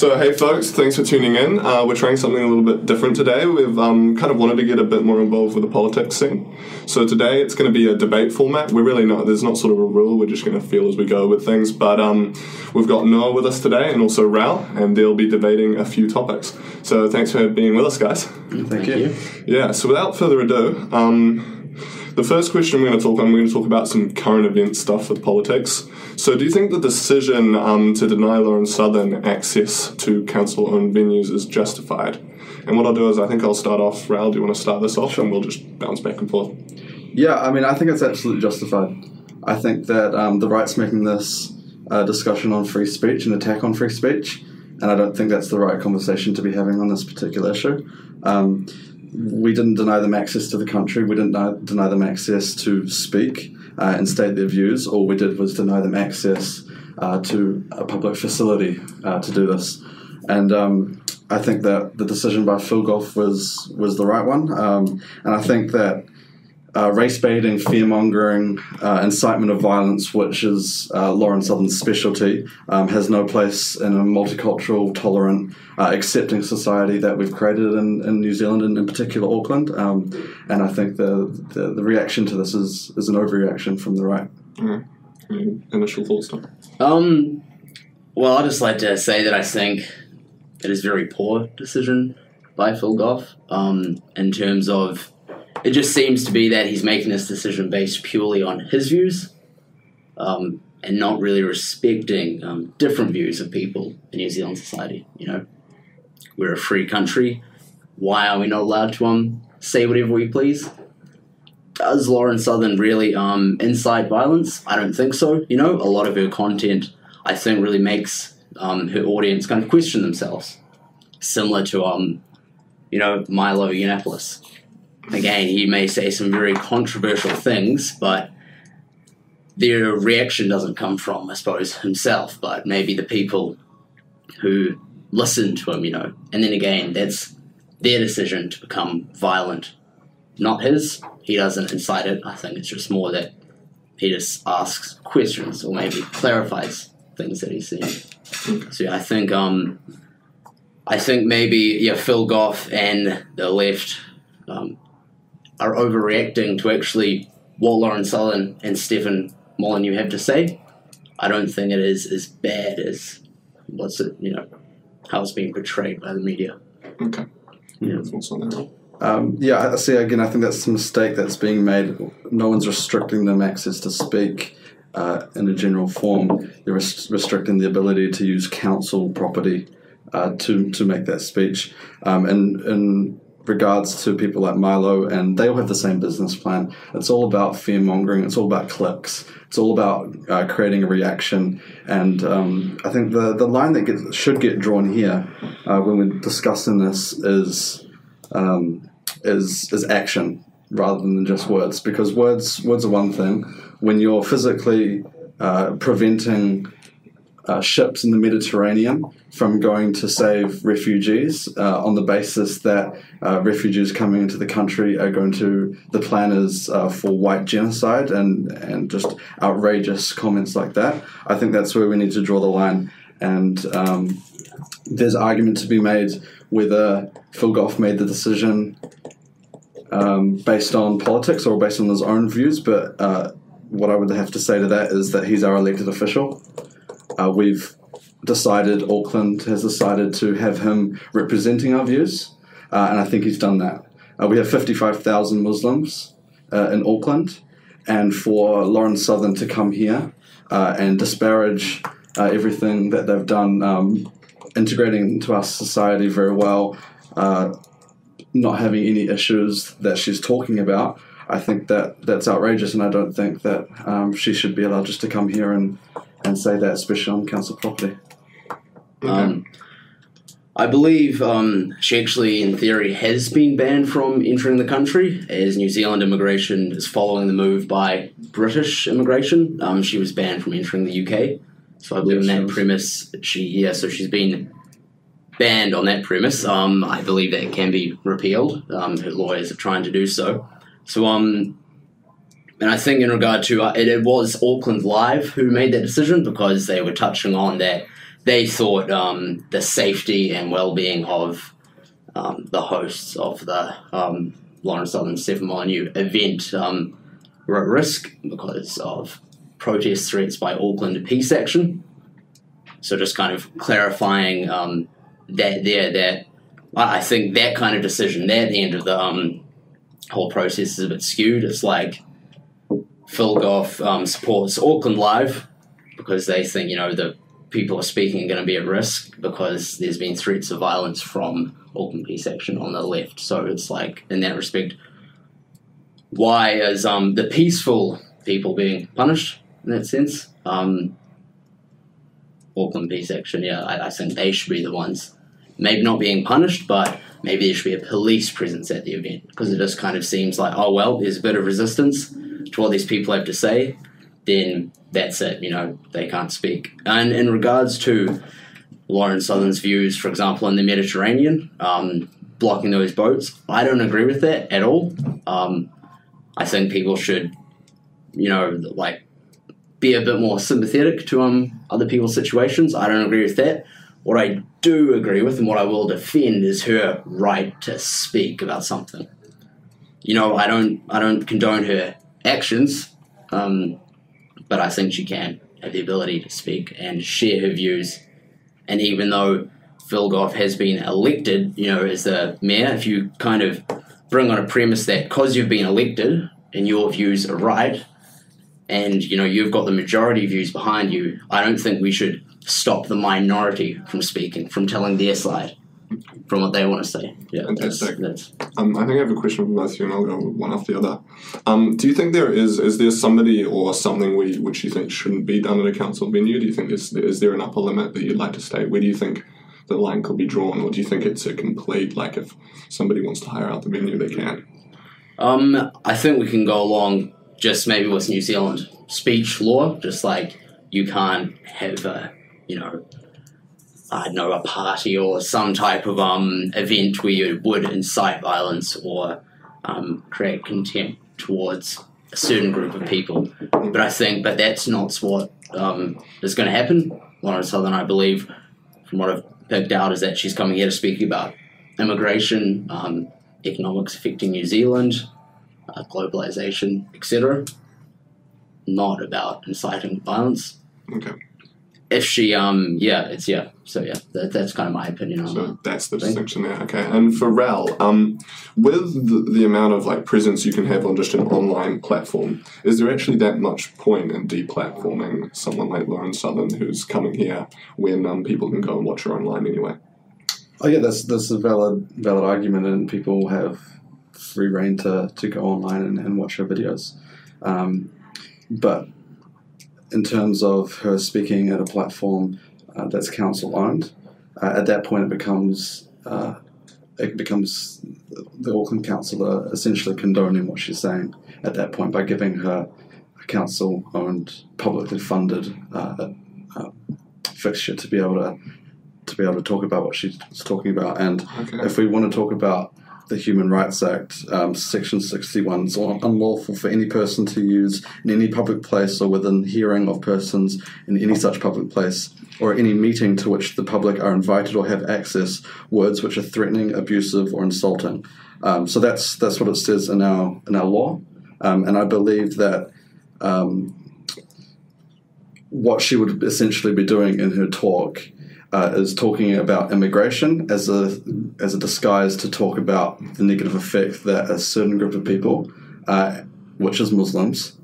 So, hey folks, thanks for tuning in. Uh, we're trying something a little bit different today. We've um, kind of wanted to get a bit more involved with the politics scene. So, today it's going to be a debate format. We're really not, there's not sort of a rule, we're just going to feel as we go with things. But um, we've got Noah with us today and also Raoul, and they'll be debating a few topics. So, thanks for being with us, guys. Thank, you. Yeah, so without further ado, um, the first question we're going to talk on, we're going to talk about some current event stuff with politics. So, do you think the decision um, to deny Lauren Southern access to council owned venues is justified? And what I'll do is, I think I'll start off. Raoul, do you want to start this off? And we'll just bounce back and forth. Yeah, I mean, I think it's absolutely justified. I think that um, the right's making this uh, discussion on free speech an attack on free speech, and I don't think that's the right conversation to be having on this particular issue. Um, we didn't deny them access to the country. We didn't deny, them access to speak uh, and state their views. All we did was deny them access uh, to a public facility uh, to do this. And um, I think that the decision by Phil Goff was was the right one. Um, and I think that uh, race baiting, fear mongering, uh, incitement of violence, which is uh, Lauren Southern's specialty, um, has no place in a multicultural, tolerant, uh, accepting society that we've created in, in New Zealand and in particular Auckland. Um, and I think the, the, the, reaction to this is, is an overreaction from the right. Mm-hmm. Initial thoughts, Tom? Um, well, I'd just like to say that I think it is a very poor decision by Phil Goff um, in terms of it just seems to be that he's making this decision based purely on his views um, and not really respecting um, different views of people in New Zealand society. You know, we're a free country. Why are we not allowed to um, say whatever we please? Does Lauren Southern really um, incite violence? I don't think so. You know, a lot of her content, I think, really makes um, her audience kind of question themselves, similar to, um, you know, Milo Yiannopoulos again, he may say some very controversial things, but their reaction doesn't come from, I suppose, himself, but maybe the people who listen to him, you know. And then again, that's their decision to become violent, not his. He doesn't incite it. I think it's just more that he just asks questions or maybe clarifies things that he's seeing. So yeah, I think um, I think maybe yeah, Phil Goff and the left um, are overreacting to actually what Lauren Southern and Stefan Molyneux have to say. I don't think it is as bad as what's it, you know, how it's being portrayed by the media. Okay. Yeah, thoughts on that, um, yeah, I see. Again, I think that's a mistake that's being made. No one's restricting them access to speak uh, in a general form. They're rest- restricting the ability to use council property uh, to to make that speech. Um, and and regards to people like Milo, and they all have the same business plan. It's all about fear mongering. It's all about clicks. It's all about uh, creating a reaction. And um, I think the the line that gets, should get drawn here uh, when we're discussing this is um, is is action rather than just words, because words words are one thing. When you're physically uh, preventing uh, ships in the Mediterranean from going to save refugees uh, on the basis that uh, refugees coming into the country are going to, the plan is uh, for white genocide and, and just outrageous comments like that. I think that's where we need to draw the line. And um, there's argument to be made whether Phil Goff made the decision um, based on politics or based on his own views, but uh, what I would have to say to that is that he's our elected official uh, we've decided, Auckland has decided to have him representing our views, uh, and I think he's done that. Uh, we have 55,000 Muslims uh, in Auckland, and for Lauren Southern to come here uh, and disparage uh, everything that they've done, um, integrating into our society very well, not having any issues that she's talking about, I think that that's outrageous, and I don't think that um, she should be allowed just to come here and and say that, especially on council property. Um, I believe um, she actually, in theory, has been banned from entering the country as New Zealand immigration is following the move by British immigration. Um, she was banned from entering the UK. So I believe on that premise, she yeah, so she's been banned on that premise. Um, I believe that can be repealed. Um, her lawyers are trying to do so. So um, and I think in regard to uh, it, it was Auckland Live who made that decision because they were touching on that they thought um, the safety and well-being of um, the hosts of the um, Lauren Southern Stefan Molyneux event um, were at risk because of protest threats by Auckland Peace Action. So just kind of clarifying um, that there that I I think that kind of decision, that end of the um, whole process is a bit skewed. It's like Phil Goff um, supports Auckland Live because they think you know the people are speaking are going to be at risk because there's been threats of violence from Auckland Peace Action on the left. So it's like in that respect, why is um, the peaceful people being punished in that sense? Um, Auckland Peace Action, yeah, I, I think they should be the ones maybe not being punished, but maybe there should be a police presence at the event because it just kind of seems like, oh well, there's a bit of resistance to what these people have to say, then that's it. You know, they can't speak. And in regards to Lauren Southern's views, for example, in the Mediterranean, um, blocking those boats, I don't agree with that at all. Um, I think people should, you know, like be a bit more sympathetic to um other people's situations. I don't agree with that. What I do agree with and what I will defend is her right to speak about something. You know, I don't I don't condone her actions, um, but I think she can have the ability to speak and share her views. And even though Phil Goff has been elected, you know, as the mayor, if you kind of bring on a premise that because you've been elected and your views are right, and you know you've got the majority views behind you, I don't think we should stop the minority from speaking, from telling their side, from what they want to say. Yeah, that's, Fantastic. that's Um, I think I have a question for both of you, and I'll go one after the other. Um, do you think there is is there somebody or something we, which you think shouldn't be done at a council venue? Do you think is is there an upper limit that you'd like to state? Where do you think the line could be drawn, or do you think it's a complete like if somebody wants to hire out the venue, they can? Um, I think we can go along just maybe with New Zealand speech law, just like you can't have a, you know, I don't know, a party or some type of um event where you would incite violence or um, create contempt towards a certain group of people. But I think, but that's not what um, is going to happen. Lauren Southern, I believe, from what I've picked out, is that she's coming here to speak about immigration, um, economics affecting New Zealand, uh, globalization, etc. Not about inciting violence. Okay, If she, um, yeah, it's yeah. So yeah, that, that's kind of my opinion on so that. that's the Thank- distinction there. Okay, and for Raoul, um, with the, the amount of like presence you can have on just an online platform, is there actually that much point in deplatforming someone like Lauren Southern who's coming here when um, people can go and watch her online anyway? Oh yeah, that's that's a valid valid argument, and people have free reign to, to go online and, and watch her videos. Um, but in terms of her speaking at a platform uh, that's council owned, uh, at that point it becomes uh, it becomes the Auckland Council are essentially condoning what she's saying at that point by giving her a council owned, publicly funded uh, uh, fixture to be able to to be able to talk about what she's talking about. And Okay. if we want to talk about the Human Rights Act, um, Section 61 is unlawful for any person to use in any public place or within hearing of persons in any such public place or any meeting to which the public are invited or have access words which are threatening, abusive, or insulting. Um, so that's that's what it says in our in our law, um, and I believe that um, what she would essentially be doing in her talk uh, is talking about immigration as a as a disguise to talk about the negative effect that a certain group of people, uh, which is Muslims,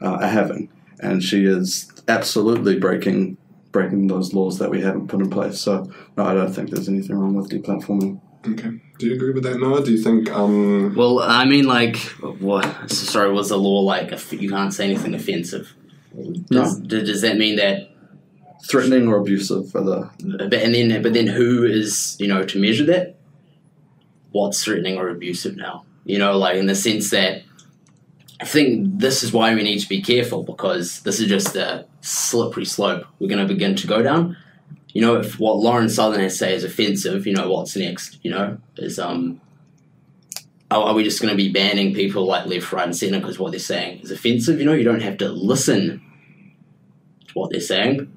uh, are having, and she is absolutely breaking breaking those laws that we haven't put in place. So no, I don't think there's anything wrong with deplatforming. Okay. Do you agree with that, Noah? Do you think um, Well, I mean, like, what? Sorry, was the law like you can't say anything offensive? Does, d- does that mean that? Threatening or abusive are the But and then, but then, who is you know to measure that? What's threatening or abusive now? You know, like in the sense that I think this is why we need to be careful because this is just a slippery slope we're going to begin to go down. You know, if what Lauren Southern has to say is offensive, you know, what's next? You know, is um, are, are we just going to be banning people like left, right, and centre because what they're saying is offensive? You know, you don't have to listen to what they're saying.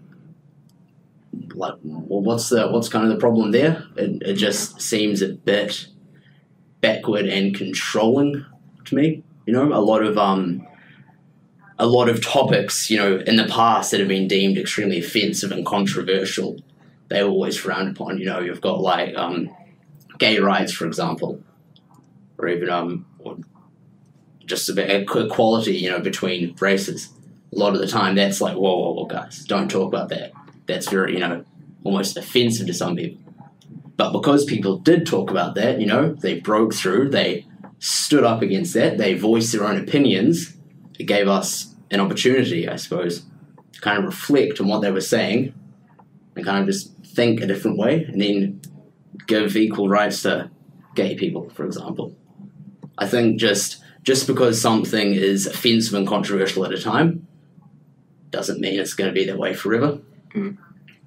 Like, well, what's the what's kind of the problem there? It, it just seems a bit backward and controlling to me. You know, a lot of um, a lot of topics, you know, in the past that have been deemed extremely offensive and controversial, they were always frowned upon. You know, you've got like um, gay rights, for example, or even um, or just bit equality, you know, between races. A lot of the time, that's like, whoa, whoa, whoa, guys, don't talk about that. That's very, you know, almost offensive to some people. But because people did talk about that, you know, they broke through, they stood up against that, they voiced their own opinions. It gave us an opportunity, I suppose, to kind of reflect on what they were saying and kind of just think a different way and then give equal rights to gay people, for example. I think just just because something is offensive and controversial at a time doesn't mean it's going to be that way forever.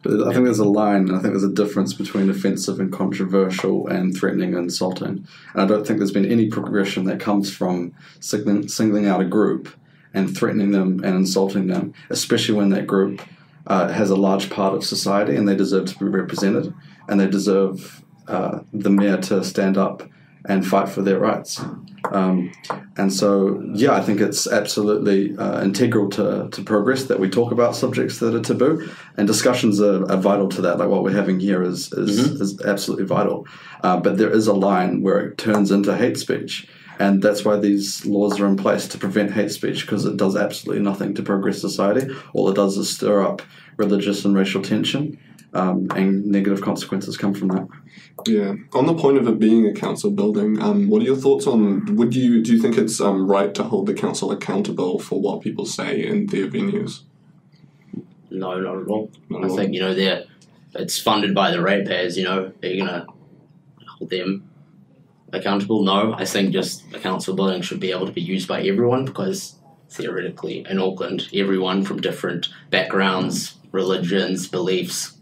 I think there's a line, I think there's a difference between offensive and controversial and threatening and insulting. And I don't think there's been any progression that comes from singling, singling out a group and threatening them and insulting them, especially when that group uh, has a large part of society and they deserve to be represented and they deserve uh, the mayor to stand up and fight for their rights. Um, and so, yeah, I think it's absolutely uh, integral to, to progress that we talk about subjects that are taboo, and discussions are, are vital to that. Like what we're having here is is, is absolutely vital. Uh, but there is a line where it turns into hate speech, and that's why these laws are in place to prevent hate speech because it does absolutely nothing to progress society. All it does is stir up religious and racial tension, um, and negative consequences come from that. Yeah. On the point of it being a council building, um, what are your thoughts on? Would you do you think it's um, right to hold the council accountable for what people say in their venues? No, not at all. Not I at all. think you know they're it's funded by the ratepayers. You know, are you gonna hold them accountable? No, I think just a council building should be able to be used by everyone because theoretically in Auckland, everyone from different backgrounds, religions, beliefs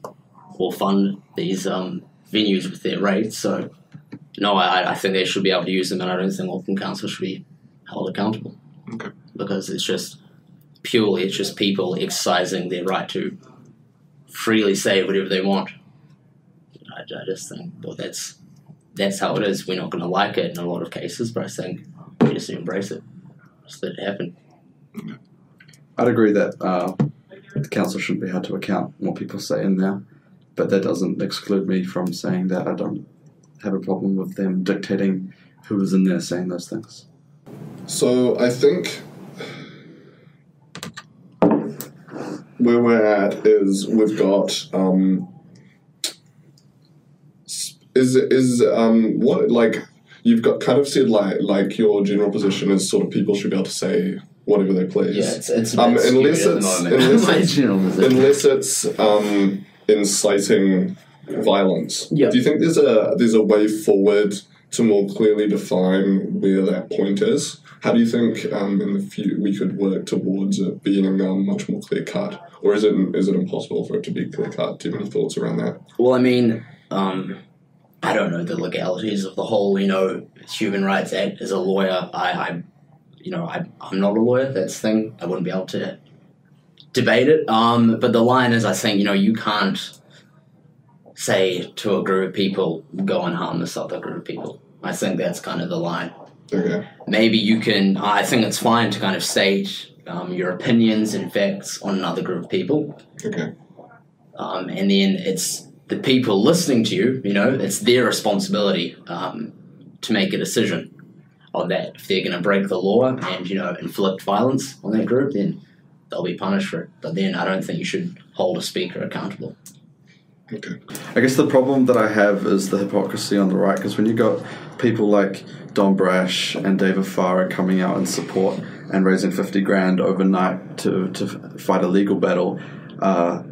will fund these um, venues with their rates. So, no, I, I think they should be able to use them, and I don't think Auckland Council should be held accountable Okay. because it's just purely it's just people exercising their right to freely say whatever they want. I, I just think well that's that's how it is. We're not going to like it in a lot of cases, but I think we just embrace it. Just let it happen. I'd agree that uh, the council shouldn't be held to account on what people say in there, but that doesn't exclude me from saying that I don't have a problem with them dictating who is in there saying those things. So I think where we're at is we've got um, is is um what like you've got kind of said like like your general position is sort of people should be able to say whatever they please. Yeah, it's it's Um, bit skewed unless it's- unless it's- unless it's um, inciting violence. Yeah. Do you think there's a there's a way forward to more clearly define where that point is? How do you think um, in the few we could work towards it being um, much more clear cut, or is it is it impossible for it to be clear cut? Do you have any thoughts around that? Well, I mean, um, I don't know the legalities of the whole, you know, Human Rights Act. As a lawyer, I, I you know, I, I'm not a lawyer. That's the thing. I wouldn't be able to debate it. Um, but the line is, I think, you know, you can't say to a group of people, go and harm this other group of people. I think that's kind of the line. Okay. Maybe you can, I think it's fine to kind of state um, your opinions and facts on another group of people Okay. um, and then it's the people listening to you. You know, it's their responsibility um, to make a decision on that. If they're going to break the law and you know inflict violence on that group, then they'll be punished for it. But then I don't think you should hold a speaker accountable. Okay. I guess the problem that I have is the hypocrisy on the right because when you've got people like Don Brash and David Farrar coming out in support and raising 50 grand overnight to, to fight a legal battle uh,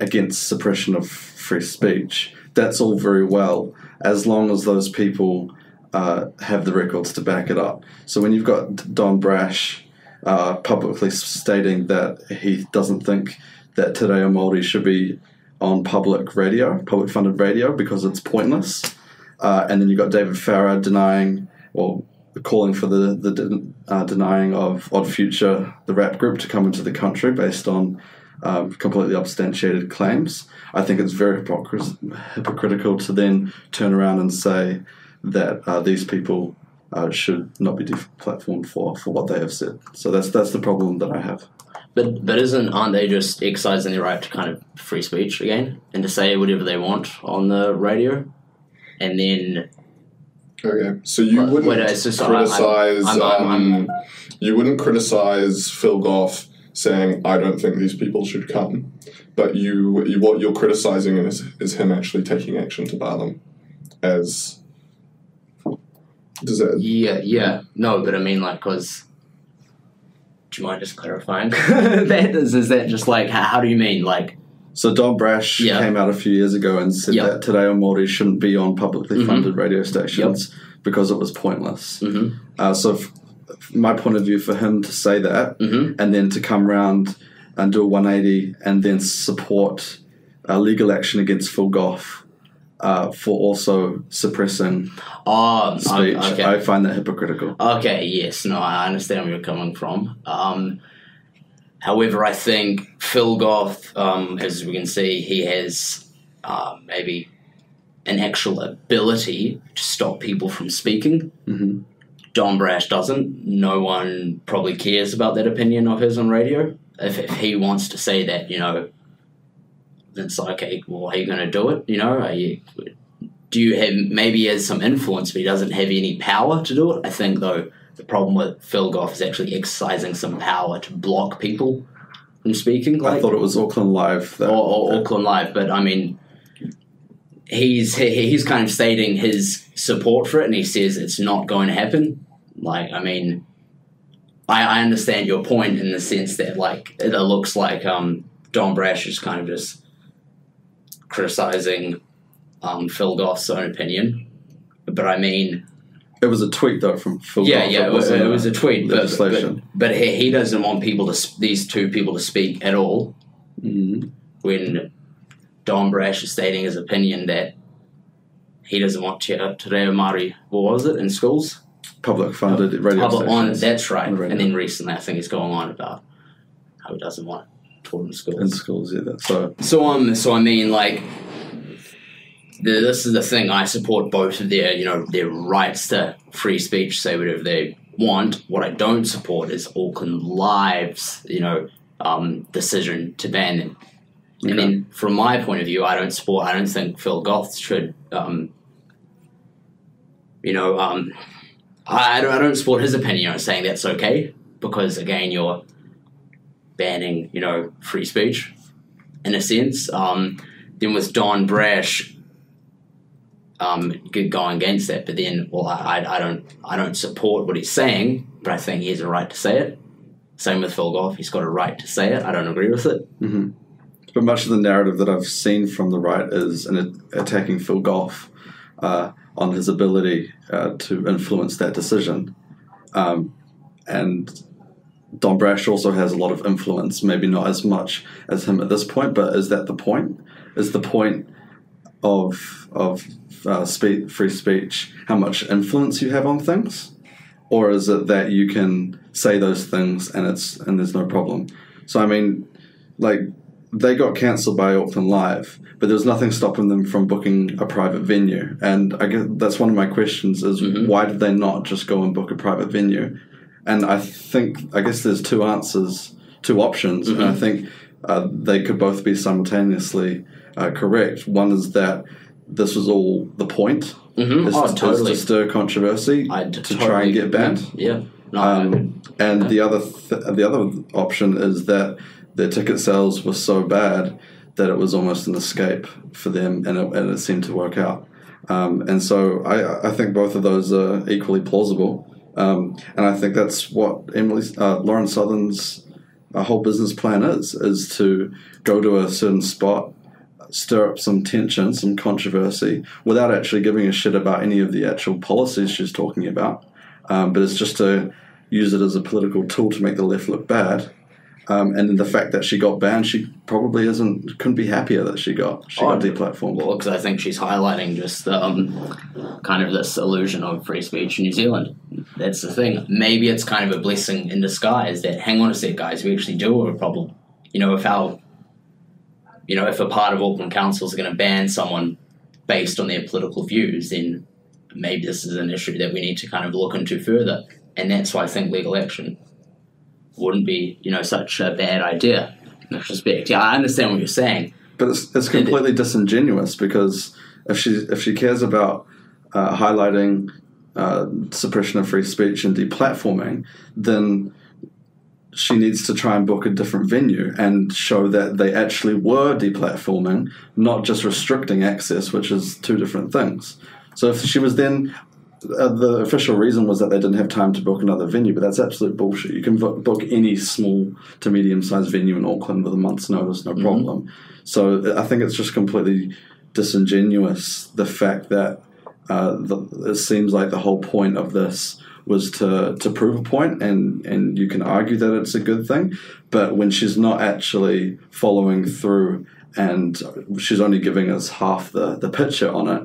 against suppression of free speech, that's all very well as long as those people uh, have the records to back it up. So when you've got Don Brash uh, publicly stating that he doesn't think that Te Reo Māori should be on public radio, public funded radio, because it's pointless. Uh, and then you've got David Farrar denying, or calling for the, the de- uh, denying of Odd Future, the rap group, to come into the country based on um, completely substantiated claims. I think it's very hypocritical to then turn around and say that uh, these people uh, should not be deplatformed for for what they have said. So that's that's the problem that I have. But but isn't aren't they just exercising their right to kind of free speech again and to say whatever they want on the radio, and then Okay, so you Well, wouldn't wait, it's just- I'm- criticize. I'm- I'm- I'm- um, you wouldn't criticize Phil Goff saying, "I don't think these people should come," but you, you what you're criticizing is is him actually taking action to bar them. As does that? yeah yeah no, but I mean like because. Do you mind just clarifying? that is, is that just like how, how do you mean like So Don Brash Yeah. came out a few years ago and said Yeah. that Te Reo Māori shouldn't be on publicly Mhm. funded radio stations because it was pointless. hmm Uh, so, f- my point of view for him to say that hmm and then to come round and do a 180 and then support uh, legal action against Phil Goff uh, for also suppressing oh speech, okay I find that hypocritical. Okay, yes, no, I understand where you're coming from. Um, however, I think Phil Goff, um, as we can see, he has um, maybe an actual ability to stop people from speaking. hmm Don Brash doesn't. No one probably cares about that opinion of his on radio. If, if he wants to say that, you know, it's like, okay, well, are you going to do it? You know, are you, do you have maybe he has some influence, but he doesn't have any power to do it? I think though the problem with Phil Goff is actually exercising some power to block people from speaking. I thought it was Auckland Live. That, or, or Auckland Live, but I mean, he's he, he's kind of stating his support for it, and he says it's not going to happen. Like, I mean, I, I understand your point in the sense that like it looks like um, Don Brash is kind of just criticizing um, Phil Goff's own opinion, but I mean, it was a tweet though from Phil yeah, Goff. yeah, it was, it was a tweet, but, but, but he, he doesn't want people to these two people to speak at all. Mhm. when Don Brash is stating his opinion that he doesn't want Te, te Reo Māori, what was it, in schools? public funded radio Public on, stations that's right. On. And then recently I think he's going on about how he doesn't want it taught in in schools. schools. Yeah, that, so So um, so I mean like the, this is the thing. I support both of their you know their rights to free speech, say whatever they want. What I don't support is Auckland Live's you know um, decision to ban them. And Okay. then, from my point of view, I don't support. I don't think Phil Goff should. Um, you know, um, I, I don't. I don't support his opinion on saying that's okay because again, you're banning, you know, free speech in a sense. Um, then with Don Brash, um, going against that, but then, well, I, I, don't, I don't support what he's saying, but I think he has a right to say it. Same with Phil Goff; he's got a right to say it. I don't agree with it. hmm But much of the narrative that I've seen from the right is an attacking Phil Goff uh, on his ability uh, to influence that decision. Um, and Don Brash also has a lot of influence, maybe not as much as him at this point, but is that the point? Is the point of of uh, spe- free speech how much influence you have on things, or is it that you can say those things and it's and there's no problem? So I mean, like they got cancelled by Auckland Live, but there was nothing stopping them from booking a private venue. And I guess that's one of my questions: is Mhm. why did they not just go and book a private venue? And I think I guess there's two answers, two options, and I think uh, they could both be simultaneously uh, correct. One is that this was all the point, Mm-hmm. is, Oh, totally. to stir controversy I to totally try and get banned. Yeah. No, Um, and Okay. the other th- the other option is that their ticket sales were so bad that it was almost an escape for them, and it, and it seemed to work out. Um, and so I, I think both of those are equally plausible, um, and I think that's what Emily uh, Lauren Southern's uh, whole business plan is: is to go to a certain spot, stir up some tension, some controversy, without actually giving a shit about any of the actual policies she's talking about. Um, but it's just to use it as a political tool to make the left look bad. Um, and the fact that she got banned, she probably isn't couldn't be happier that she got she got deplatformed. Well, because I think she's highlighting just um, kind of this illusion of free speech in New Zealand. That's the thing. Maybe it's kind of a blessing in disguise that, hang on a sec, guys, we actually do have a problem. You know, if our you know, if a part of Auckland Council is going to ban someone based on their political views, then maybe this is an issue that we need to kind of look into further. And that's why I think legal action wouldn't be, you know, such a bad idea in. Yeah, I understand what you're saying. But it's, it's completely disingenuous because if she if she cares about uh, highlighting uh, suppression of free speech and deplatforming, then she needs to try and book a different venue and show that they actually were deplatforming, not just restricting access, which is two different things. So if she was then uh, the official reason was that they didn't have time to book another venue, but that's absolute bullshit. You can book, any small to medium sized venue in Auckland with a month's notice, no problem. So I think it's just completely disingenuous the fact that uh, the, it seems like the whole point of this was to, to prove a point, and, and you can argue that it's a good thing, but when she's not actually following through and she's only giving us half the, the picture on it,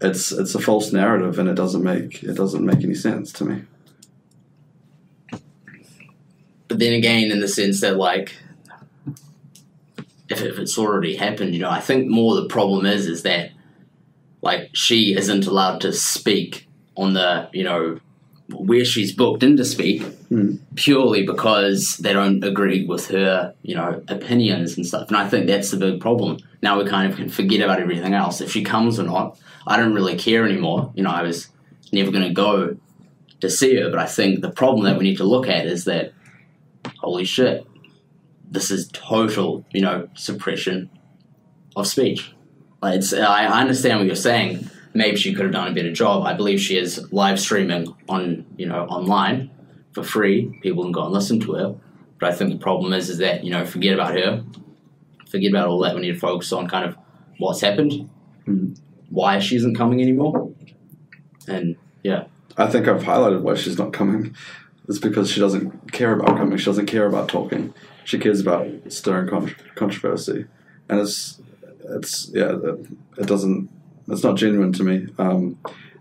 it's it's a false narrative and it doesn't make it doesn't make any sense to me. But then again, in the sense that like, if, if it's already happened, you know, I think more the problem is is that like she isn't allowed to speak on the you know where she's booked in to speak Mm. purely because they don't agree with her you know opinions and stuff. And i think that's the big problem. Now we kind of can forget about everything else. If she comes or not i don't really care anymore. You know i was never going to go to see her. But i think the problem that we need to look at is that holy shit this is total you know suppression of speech. Like it's, I, I understand what you're saying maybe she could have done a better job. I believe she is live streaming on you know online for free. People can go and listen to her. But I think the problem is is that you know forget about her, forget about all that. We need to focus on kind of what's happened, Mhm. why she isn't coming anymore, and yeah, I think I've highlighted why she's not coming. It's because she doesn't care about coming. She doesn't care about talking. She cares about stirring con- controversy, and it's it's yeah, it doesn't. It's not genuine to me. Um,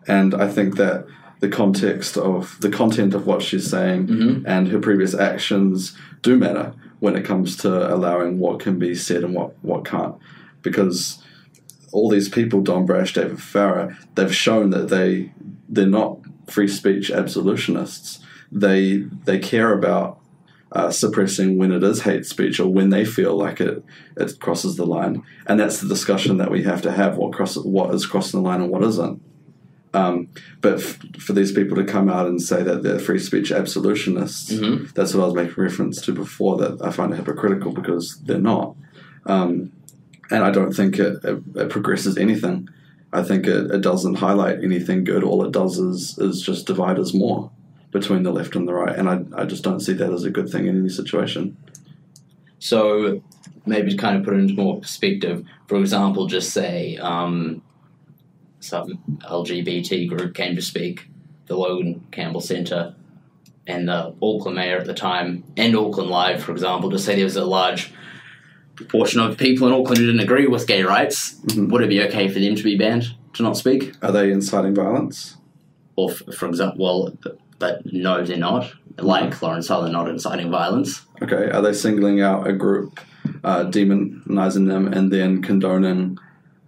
and I think that the context of the content of what she's saying Mhm. and her previous actions do matter when it comes to allowing what can be said and what what can't, because all these people, Don Brash, David Farrar, they've shown that they they're not free speech absolutionists. They they care about uh, suppressing when it is hate speech or when they feel like it it crosses the line, and that's the discussion that we have to have: what cross what is crossing the line and what isn't. Um, but f- for these people to come out and say that they're free speech absolutionists, Mhm. that's what I was making reference to before. That I find it hypocritical because they're not, um, and I don't think it, it, it progresses anything. I think it, it doesn't highlight anything good. All it does is is just divide us more between the left and the right, and I, I just don't see that as a good thing in any situation. So maybe to kind of put it into more perspective, for example, just say um, some LGBT group came to speak, the Logan Campbell Centre, and the Auckland mayor at the time, and Auckland Live, for example, to say there was a large proportion of people in Auckland who didn't agree with gay rights, Mhm. would it be okay for them to be banned to not speak? Are they inciting violence? Or, f- for example, well, but no, they're not. Like Lauren Southern, not inciting violence. Okay, are they singling out a group, uh, demonizing them, and then condoning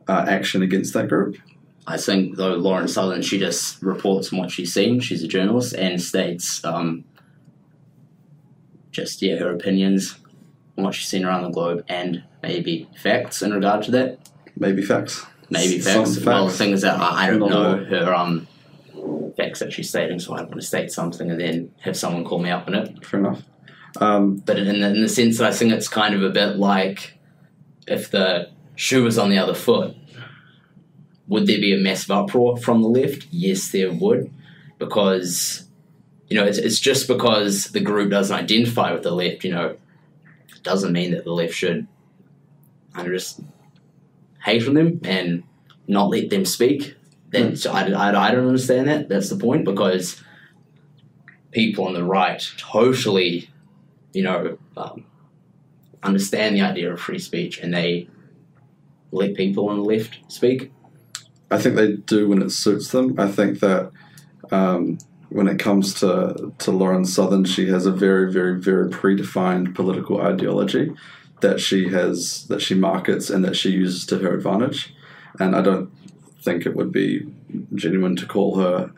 uh, action against that group? I think though Lauren Sutherland, she just reports on what she's seen. She's a journalist and states um, just yeah her opinions on what she's seen around the globe and maybe facts in regard to that. Maybe facts. Maybe Some facts. Well, the facts. thing that I, I don't know her um facts that she's stating, so I don't want to state something and then have someone call me up on it. Fair enough. Um, But in the, in the sense that I think it's kind of a bit like if the shoe was on the other foot, would there be a massive uproar from the left? Yes, there would, because you know it's, it's just because the group doesn't identify with the left. You know, doesn't mean that the left should of just hate on them and not let them speak. That so I, I, I don't understand that. That's the point because people on the right totally you know, um, understand the idea of free speech and they let people on the left speak. I think they do when it suits them. I think that um, when it comes to, to Lauren Southern, she has a very, very, very predefined political ideology that she has that she markets and that she uses to her advantage. And I don't think it would be genuine to call her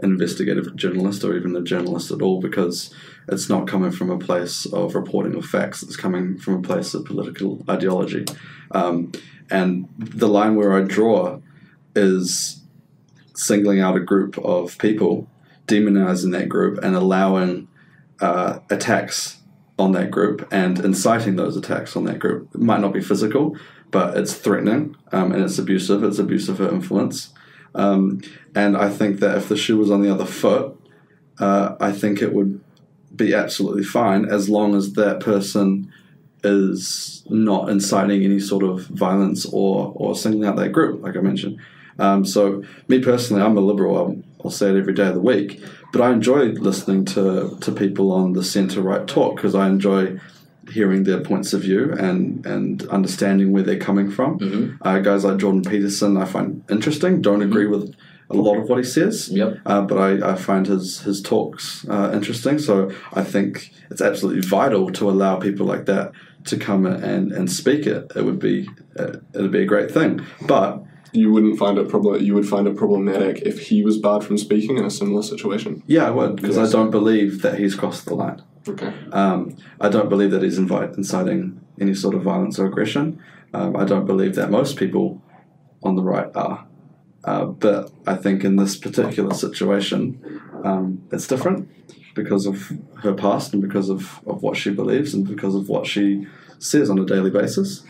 an investigative journalist or even a journalist at all because it's not coming from a place of reporting of facts. It's coming from a place of political ideology. Um, and the line where I draw is singling out a group of people, demonizing that group, and allowing uh, attacks on that group and inciting those attacks on that group. It might not be physical, but it's threatening um, and it's abusive. It's abusive for influence. Um, and I think that if the shoe was on the other foot, uh, I think it would be absolutely fine as long as that person is not inciting any sort of violence or, or singling out that group, like I mentioned. Um, so, me personally, I'm a liberal. I'll, I'll, say it every day of the week. But I enjoy listening to, to people on the centre right talk because I enjoy hearing their points of view and, and understanding where they're coming from. Mm-hmm. Uh, guys like Jordan Peterson, I find interesting. Don't agree Mm-hmm. with a lot of what he says. Yep. Uh, but I, I find his his talks uh, interesting. So I think it's absolutely vital to allow people like that to come and, and speak it. It would be uh, it'd be a great thing. But You wouldn't find it problem. You would find it problematic if he was barred from speaking in a similar situation. yeah, I would because Yes. I don't believe that he's crossed the line. Okay. Um, I don't believe that he's invite, inciting any sort of violence or aggression. Um, I don't believe that most people on the right are. Uh, but I think in this particular situation, um, it's different because of her past and because of, of what she believes and because of what she says on a daily basis.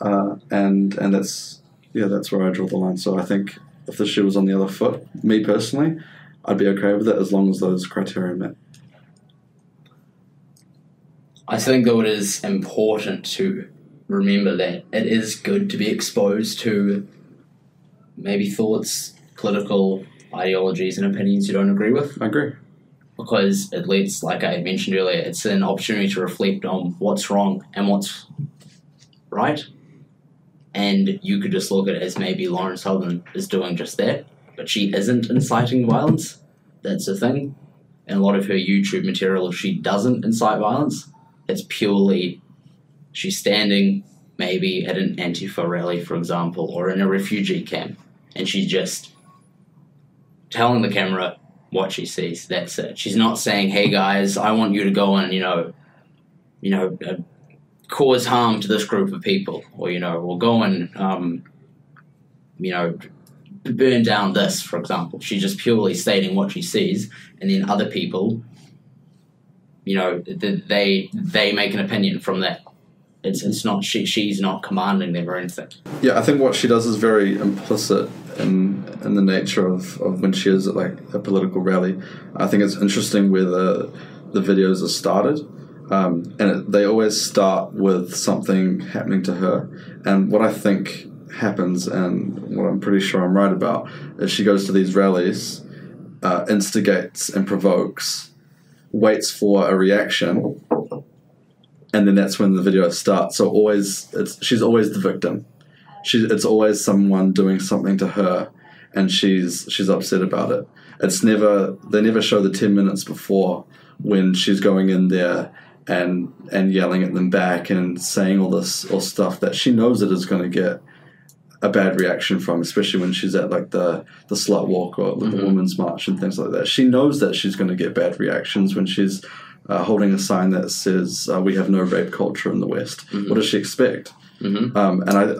Uh, and and that's yeah, that's where I draw the line. So I think if the shoe was on the other foot, me personally, I'd be okay with it as long as those criteria met. I think though it is important to remember that it is good to be exposed to maybe thoughts, political ideologies, and opinions you don't agree with. I agree. because it leads, like I mentioned earlier, it's an opportunity to reflect on what's wrong and what's right. And you could just look at it as maybe Lauren Southern is doing just that, but she isn't inciting violence. That's the thing. And a lot of her YouTube material, if she doesn't incite violence, it's purely she's standing maybe at an Antifa rally, for example, or in a refugee camp, and she's just telling the camera, what she sees. That's it. She's not saying, "Hey guys, I want you to go and you know, you know, uh, cause harm to this group of people, or you know, or go and um, you know, burn down this." For example, she's just purely stating what she sees, and then other people, you know, th- they they make an opinion from that. It's it's not she she's not commanding them or anything. Yeah, I think what she does is very implicit in in the nature of, of when she is at like a political rally. I think it's interesting where the the videos are started, um, and it, they always start with something happening to her. And what I think happens, and what I'm pretty sure I'm right about, is she goes to these rallies, uh, instigates and provokes, waits for a reaction, and then that's when the video starts. So always, it's she's always the victim. She, it's always someone doing something to her, and she's she's upset about it. It's never they never show the ten minutes before when she's going in there and and yelling at them back and saying all this all stuff that she knows it is going to get a bad reaction from, especially when she's at like the the slut walk or the Mhm. women's march and things like that. She knows that she's going to get bad reactions when she's uh, holding a sign that says uh, "We have no rape culture in the West." Mhm. What does she expect? Mm-hmm. Um, and I,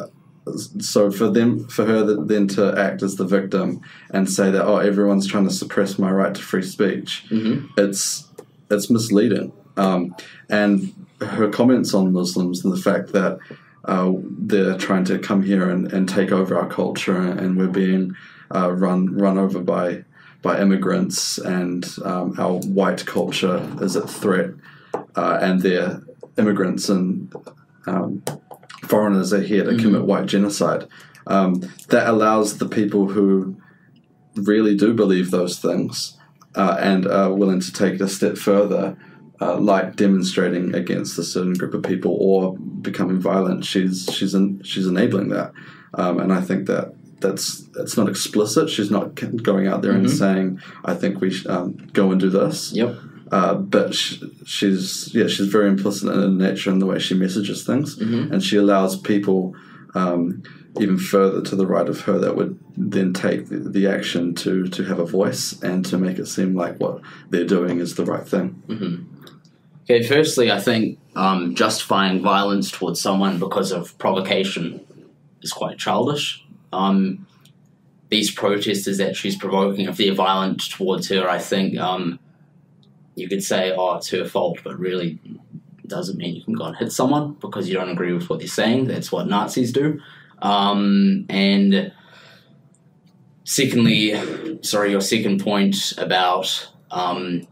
so for them, for her th- then to act as the victim and say that oh, everyone's trying to suppress my right to free speech, Mm-hmm. it's it's misleading. Um, and her comments on Muslims and the fact that uh, they're trying to come here and, and take over our culture and we're being uh, run run over by by immigrants and um, our white culture is at threat uh, and they're immigrants and um, foreigners are here to commit white genocide. Um, that allows the people who really do believe those things uh, and are willing to take it a step further, uh, like demonstrating against a certain group of people or becoming violent. She's she's in, she's enabling that, um, and I think that that's that's not explicit. She's not going out there and Mhm. saying, "I think we should um, go and do this." Yep. Uh, but sh she's yeah she's very implicit in her nature in the way she messages things, and she allows people um, even further to the right of her that would then take the, the action to to have a voice and to make it seem like what they're doing is the right thing. Okay, firstly, I think um, justifying violence towards someone because of provocation is quite childish. Um, these protesters that she's provoking, if they're violent towards her, I think um, you could say, oh, it's her fault, but really doesn't mean you can go and hit someone because you don't agree with what they're saying. That's what Nazis do. Um, and secondly, sorry, your second point about, um,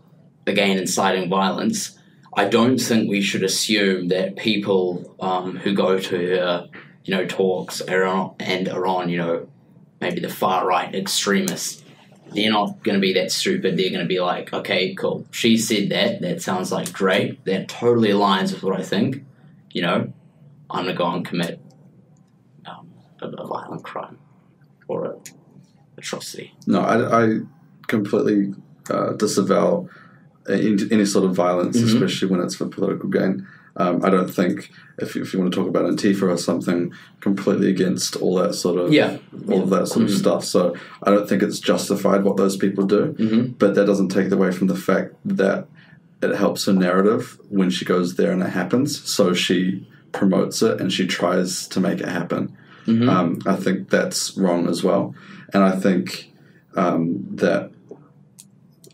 again, inciting violence. I don't think we should assume that people um, who go to her, you know, talks are on, and are on, you know, maybe the far right extremists. They're not going to be that stupid. They're going to be like, okay, cool. She said that. That sounds like great. That totally aligns with what I think. You know, I'm going to go and commit um, a, a violent crime or a atrocity. No, I, I completely uh, disavow any, any sort of violence, Mhm. especially when it's for political gain. Um, I don't think if, if you want to talk about Antifa or something, completely against all that sort of Yeah. all of that sort of Mhm. stuff. So I don't think it's justified what those people do, Mm-hmm. but that doesn't take away from the fact that it helps her narrative when she goes there and it happens. So she promotes it and she tries to make it happen. Mhm. Um, I think that's wrong as well, and I think um, that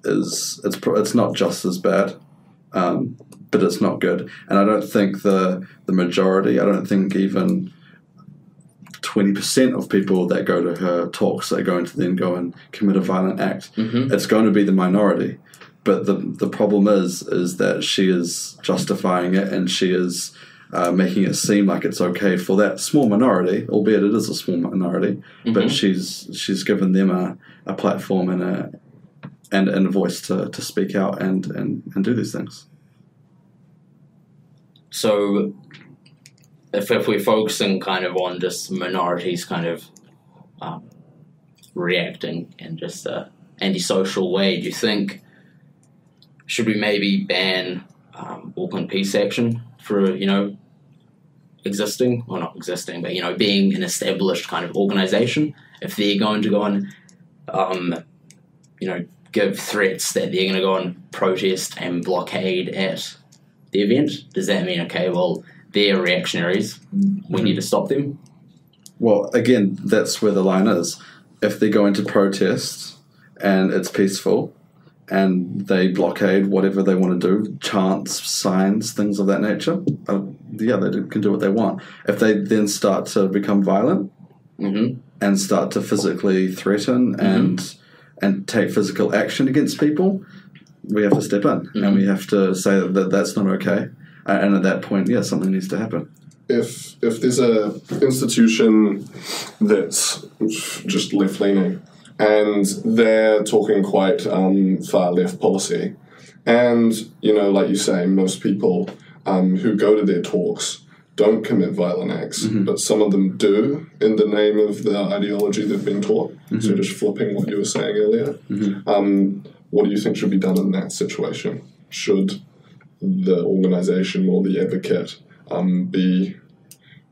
is it's it's not just as bad, um, but it's not good. And I don't think the the majority. I don't think even twenty percent of people that go to her talks are going to then go and commit a violent act. Mhm. It's going to be the minority. But the the problem is is that she is justifying it and she is uh, making it seem like it's okay for that small minority, albeit it is a small minority. But Mhm. she's she's given them a, a platform and a and, and voice to, to speak out and, and, and do these things. So, if, if we're focusing kind of on just minorities kind of um, reacting in just a antisocial way, do you think should we maybe ban um, Auckland Peace Action for you know existing or not existing, but you know being an established kind of organisation? If they're going to go and um, you know give threats that they're going to go and protest and blockade at the event, does that mean okay? Well, they're reactionaries. We need to stop them. Well, again, that's where the line is. If they go into protest and it's peaceful and they blockade whatever they want to do, chants, signs, things of that nature, uh, yeah, they can do what they want. If they then start to become violent hmm and start to physically threaten and and take physical action against people, we have to step in and we have to say that, that that's not okay. Uh, And at that point, yeah, something needs to happen. if if there's a institution that's just left leaning and they're talking quite um, far left policy, and you know, like you say, most people um, who go to their talks don't commit violent acts, but some of them do in the name of the ideology they've been taught. So just flipping what you were saying earlier. Um, what do you think should be done in that situation? Should the organization or the advocate um, be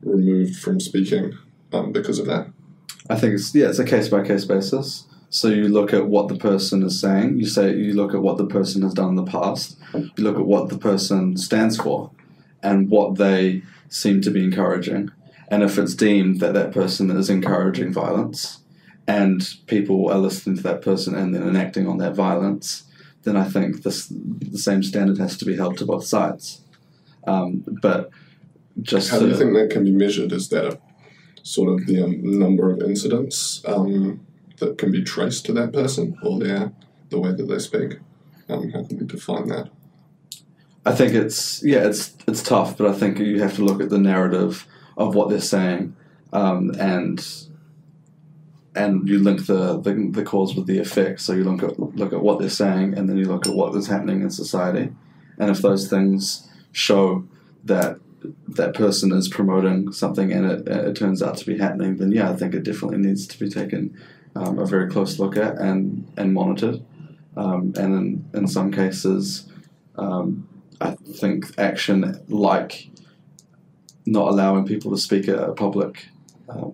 removed from speaking um, because of that? I think it's yeah, it's a case by case basis. So you look at what the person is saying. You say you look at what the person has done in the past. You look at what the person stands for, and what they seem to be encouraging. And if it's deemed that that person is encouraging violence, and people are listening to that person and then enacting on that violence, then I think this the same standard has to be held to both sides. Um, but just How do you think that can be measured? Is that a sort of the um, number of incidents um, that can be traced to that person or their the way that they speak? Um, how can we define that? I think it's yeah, it's it's tough, but I think you have to look at the narrative of what they're saying, um, and and you link the, the the cause with the effect. So you look at look at what they're saying, and then you look at what is happening in society, and if those things show that that person is promoting something and it, it turns out to be happening, then yeah, I think it definitely needs to be taken um, a very close look at and and monitored, um, and in, in some cases um, I think action like not allowing people to speak at a public um,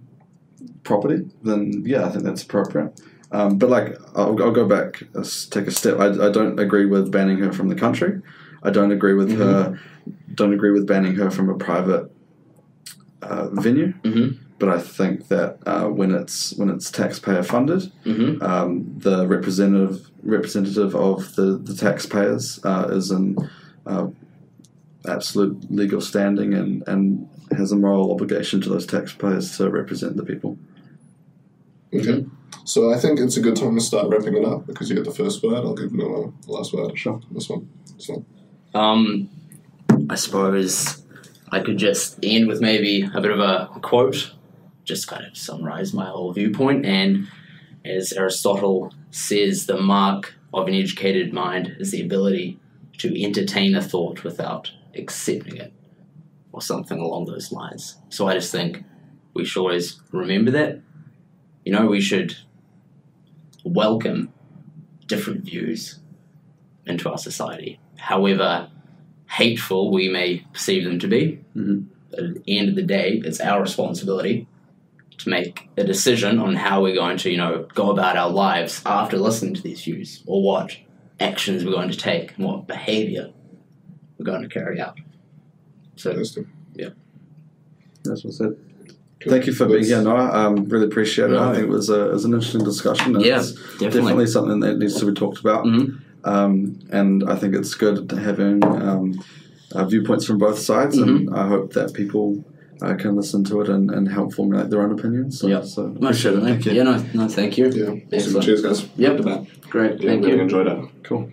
property, then yeah, I think that's appropriate. Um, but like, I'll, I'll go back, take a step. I, I don't agree with banning her from the country. I don't agree with her. Don't agree with banning her from a private uh, venue. Mhm. But I think that uh, when it's when it's taxpayer funded, Mm-hmm. um, the representative representative of the the taxpayers uh, is in uh, absolute legal standing and and has a moral obligation to those taxpayers to represent the people. Okay. So I think it's a good time to start wrapping it up because you get the first word. I'll give Noah the last word. Sure. This one. This one. Um, I suppose I could just end with maybe a bit of a quote, just kind of summarize my whole viewpoint. And as Aristotle says, the mark of an educated mind is the ability to entertain a thought without accepting it, or something along those lines. So I just think we should always remember that. You know, we should welcome different views into our society, however hateful we may perceive them to be. Mhm. At the end of the day, it's our responsibility to make a decision on how we're going to, you know, go about our lives after listening to these views, or what actions we're going to take, and what behaviour we're going to carry out. So, Interesting. That's what's it. Thank you for being here, Noah. Um, really appreciate it. I think it was, a, it was an interesting discussion. and Yeah, it's definitely. definitely something that needs to be talked about. Mhm. Um, and I think it's good having um, uh, viewpoints from both sides, and Mm-hmm. I hope that people uh, can listen to it and, and help formulate their own opinions. So, Yep. so Most appreciate it. certainly. Thank you. Yeah, no, no, thank you. Yeah. Awesome. Cheers, guys. Yep. Good to. Great, Yeah, thank really you. enjoyed it. Cool.